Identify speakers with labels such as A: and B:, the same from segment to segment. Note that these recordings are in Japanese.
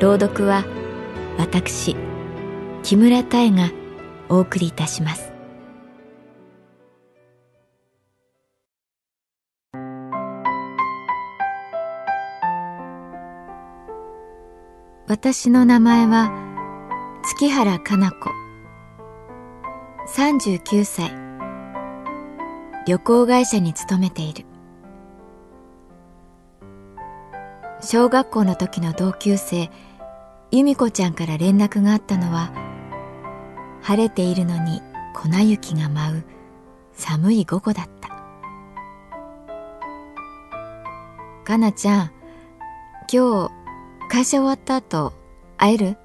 A: 朗読は私木村多江がお送りいたします。私の名前は月原かな子。39歳。旅行会社に勤めている。小学校の時の同級生由美子ちゃんから連絡があったのは晴れているのに粉雪が舞う寒い午後だった。かなちゃん今日会社終わった後会える？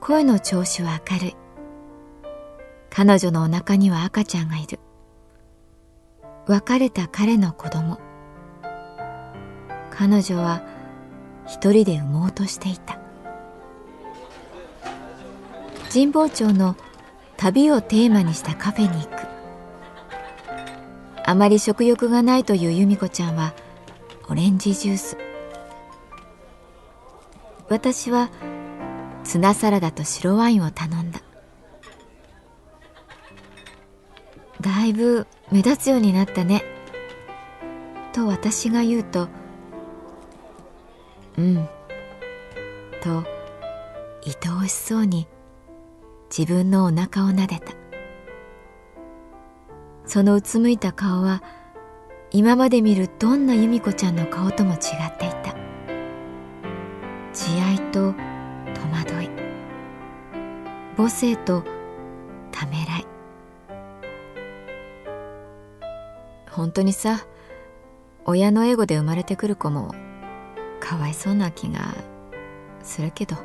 A: 声の調子は明るい。彼女のお腹には赤ちゃんがいる。別れた彼の子供。彼女は一人で産もうとしていた。神保町の旅をテーマにしたカフェに行く。あまり食欲がないという由美子ちゃんはオレンジジュース。私はツナサラダと白ワインを頼んだ。だいぶ目立つようになったね。と私が言うとうん。と愛おしそうに自分のお腹を撫でた。そのうつむいた顔は今まで見るどんな由美子ちゃんの顔とも違っていた。慈愛と戸惑い。母性とためらい。本当にさ親のエゴで生まれてくる子もかわいそうな気がするけど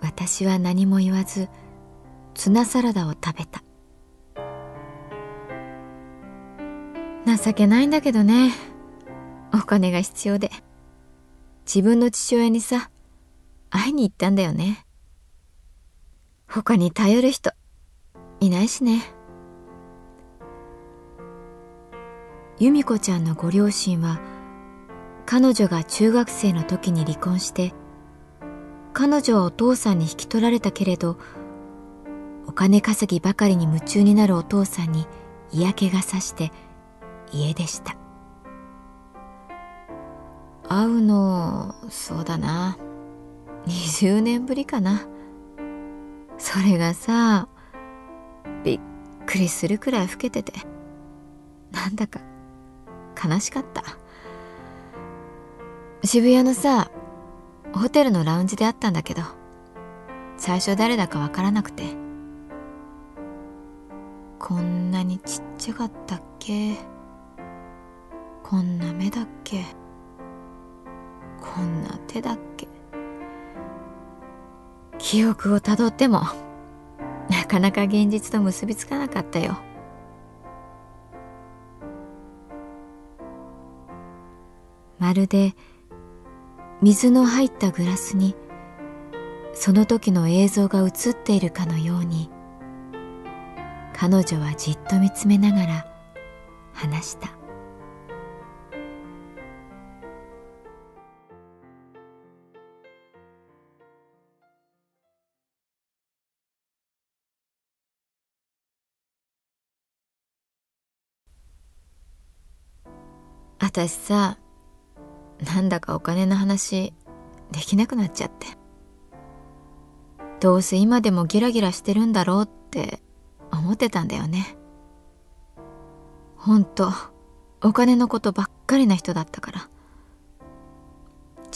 A: 私は何も言わずツナサラダを食べた。情けないんだけどね。お金が必要で。自分の父親にさ会いに行ったんだよね。他に頼る人いないしね。由美子ちゃんのご両親は彼女が中学生の時に離婚して彼女はお父さんに引き取られたけれどお金稼ぎばかりに夢中になるお父さんに嫌気がさして家でした。会うのそうだな。20年ぶりかな。それがさびっくりするくらい老けてて。なんだか悲しかった。渋谷のさホテルのラウンジで会ったんだけど最初誰だかわからなくて。こんなにちっちゃかったっけ？こんな目だっけ？こんな手だっけ？記憶をたどってもなかなか現実と結びつかなかったよ。まるで水の入ったグラスにその時の映像が映っているかのように彼女はじっと見つめながら話した。私さなんだかお金の話できなくなっちゃって。どうせ今でもギラギラしてるんだろうって思ってたんだよね。ほんとお金のことばっかりな人だったから。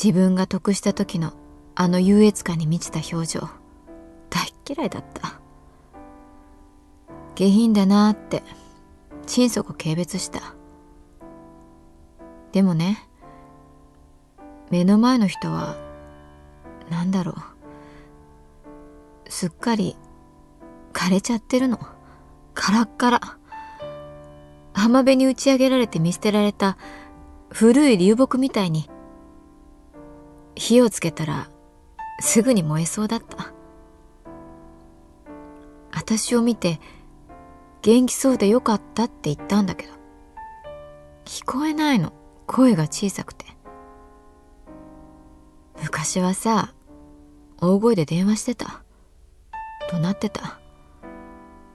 A: 自分が得した時のあの優越感に満ちた表情大っ嫌いだった。下品だなーって心底軽蔑した。でもね目の前の人は何だろう？すっかり枯れちゃってるの？カラッカラ。浜辺に打ち上げられて見捨てられた古い流木みたいに火をつけたらすぐに燃えそうだった。私を見て元気そうでよかったって言ったんだけど聞こえないの。声が小さくて。昔はさ大声で電話してた。怒鳴ってた。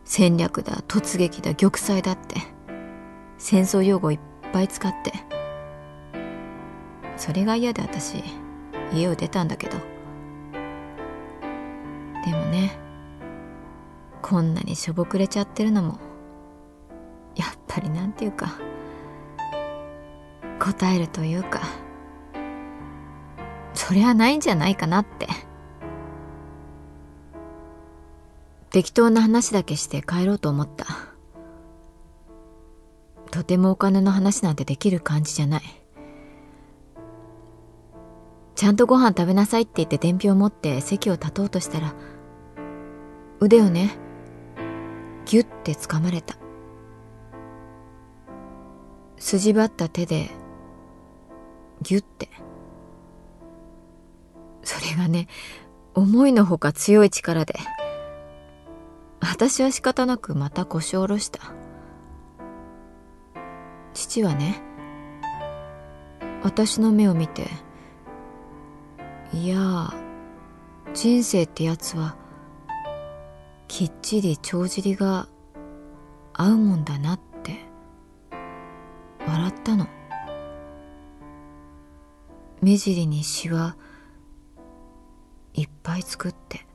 A: 戦略だ突撃だ玉砕だって。戦争用語いっぱい使って。それが嫌で私家を出たんだけど。でもねこんなにしょぼくれちゃってるのもやっぱりなんていうか答えるというか。そりゃないんじゃないかなって。適当な話だけして帰ろうと思った。とてもお金の話なんてできる感じじゃない。ちゃんとご飯食べなさいって言って伝票を持って席を立とうとしたら腕をねギュッて掴まれた。筋張った手でギュッて。がね思いのほか強い力で。私は仕方なくまた腰を下ろした。父はね私の目を見ていや人生ってやつはきっちり帳尻が合うもんだなって笑ったの。目尻にシワいっぱい作って。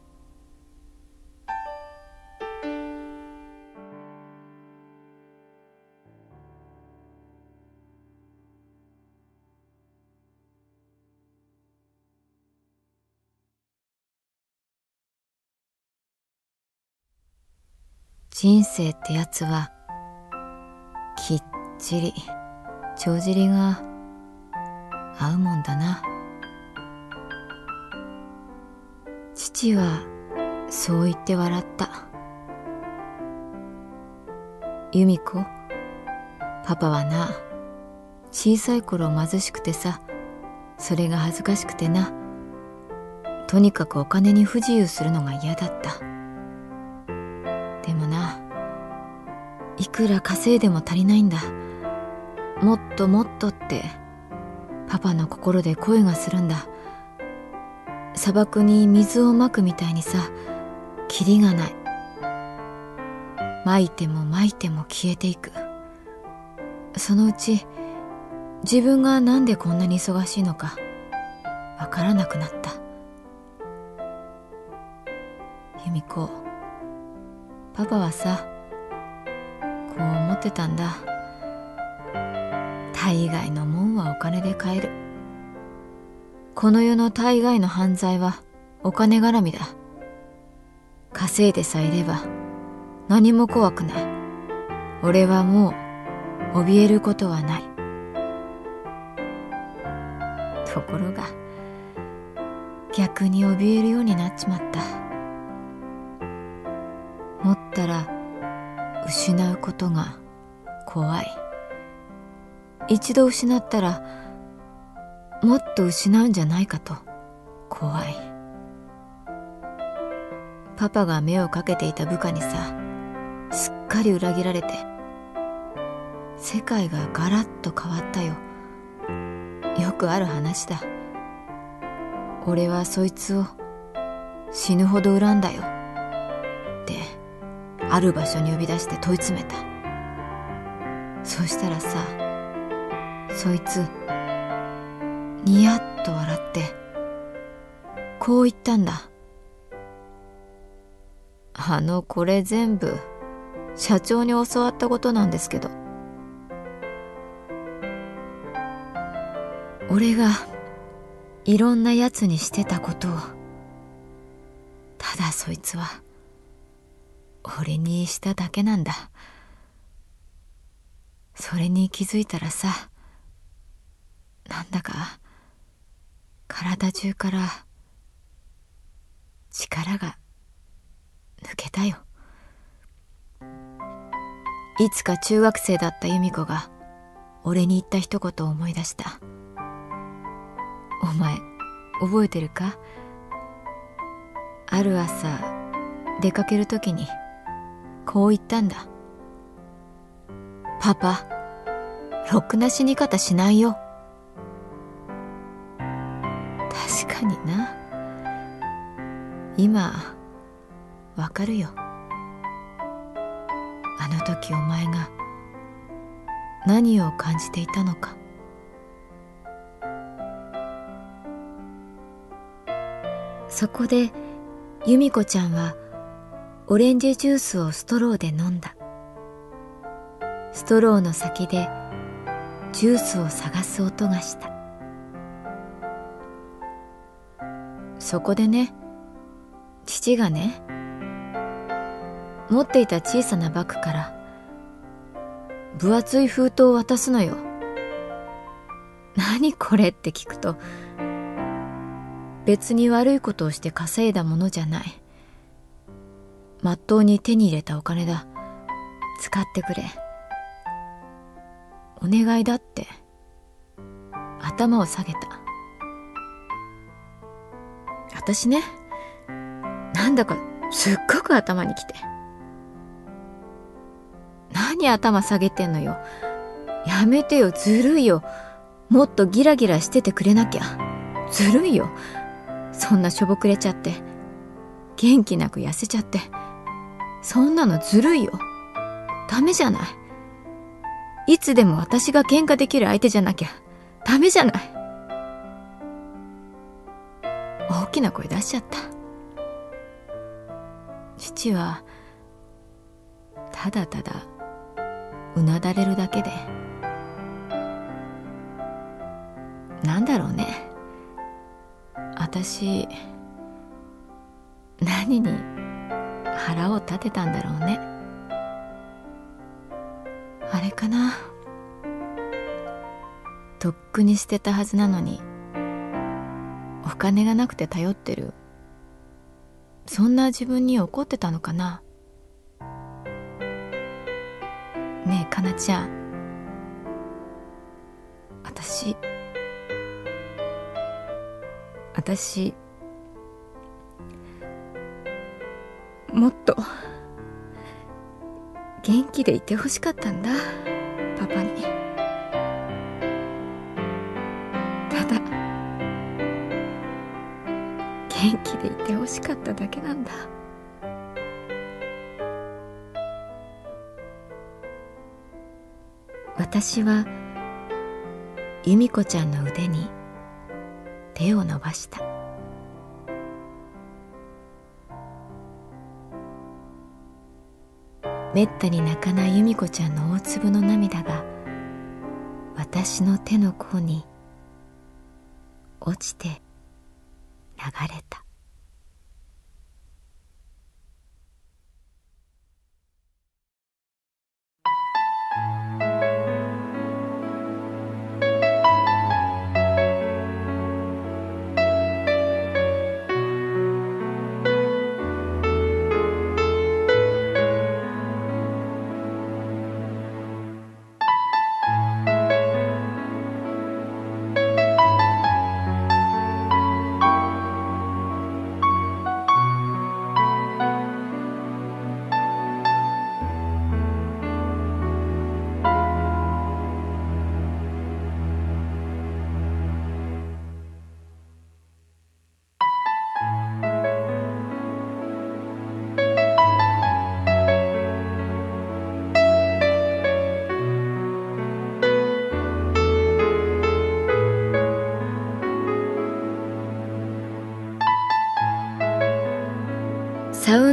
A: 人生ってやつはきっちり帳尻が合うもんだな。父はそう言って笑った。由美子パパはな小さい頃貧しくてさそれが恥ずかしくてなとにかくお金に不自由するのが嫌だった。でもないくら稼いでも足りないんだ。もっともっとってパパの心で声がするんだ。砂漠に水をまくみたいにさキリがない。まいてもまいても消えていく。そのうち自分がなんでこんなに忙しいのかわからなくなった。由美子パパはさこう思ってたんだ。大概のもんはお金で買える。この世の大概の犯罪はお金絡みだ。稼いでさえいれば何も怖くない。俺はもう怯えることはない。ところが逆に怯えるようになっちまった。持ったら失うことが怖い。一度失ったらもっと失うんじゃないかと。怖い。パパが目をかけていた部下にさすっかり裏切られて世界がガラッと変わったよ。よくある話だ。俺はそいつを死ぬほど恨んだよ。ってある場所に呼び出して問い詰めた。そしたらさそいつニヤッと笑ってこう言ったんだ。あのこれ全部社長に教わったことなんですけど。俺がいろんなやつにしてたことをただそいつは俺にしただけなんだ。それに気づいたらさなんだか体中から力が抜けたよ。いつか中学生だった由美子が俺に言った一言を思い出した。お前覚えてるか？ある朝出かける時にこう言ったんだパパろくな死に方しないよ。今わかるよ。あの時お前が何を感じていたのか。そこで由美子ちゃんはオレンジジュースをストローで飲んだ。ストローの先でジュースを探す音がした。そこでね父がね持っていた小さなバッグから分厚い封筒を渡すのよ何これって聞くと別に悪いことをして稼いだものじゃない。まっとうに手に入れたお金だ。使ってくれ。お願いだって。頭を下げた。私ね、なんだかすっごく頭にきて。何頭下げてんのよ。やめてよ、ずるいよ。もっとギラギラしててくれなきゃ。ずるいよ。そんなしょぼくれちゃって元気なく痩せちゃってそんなのずるいよダメじゃないいつでも私が喧嘩できる相手じゃなきゃダメじゃない大きな声出しちゃった父はただただうなだれるだけで。なんだろうね。私何に腹を立てたんだろうね。あれかな。とっくに捨てたはずなのにお金がなくて頼ってるそんな自分に怒ってたのかな？ねえかなちゃん。私。私。もっと。元気でいてほしかったんだ。パパに。元気でいてほしかっただけなんだ。私は由美子ちゃんの腕に手を伸ばした。めったに泣かない由美子ちゃんの大粒の涙が私の手の甲に落ちて流れた。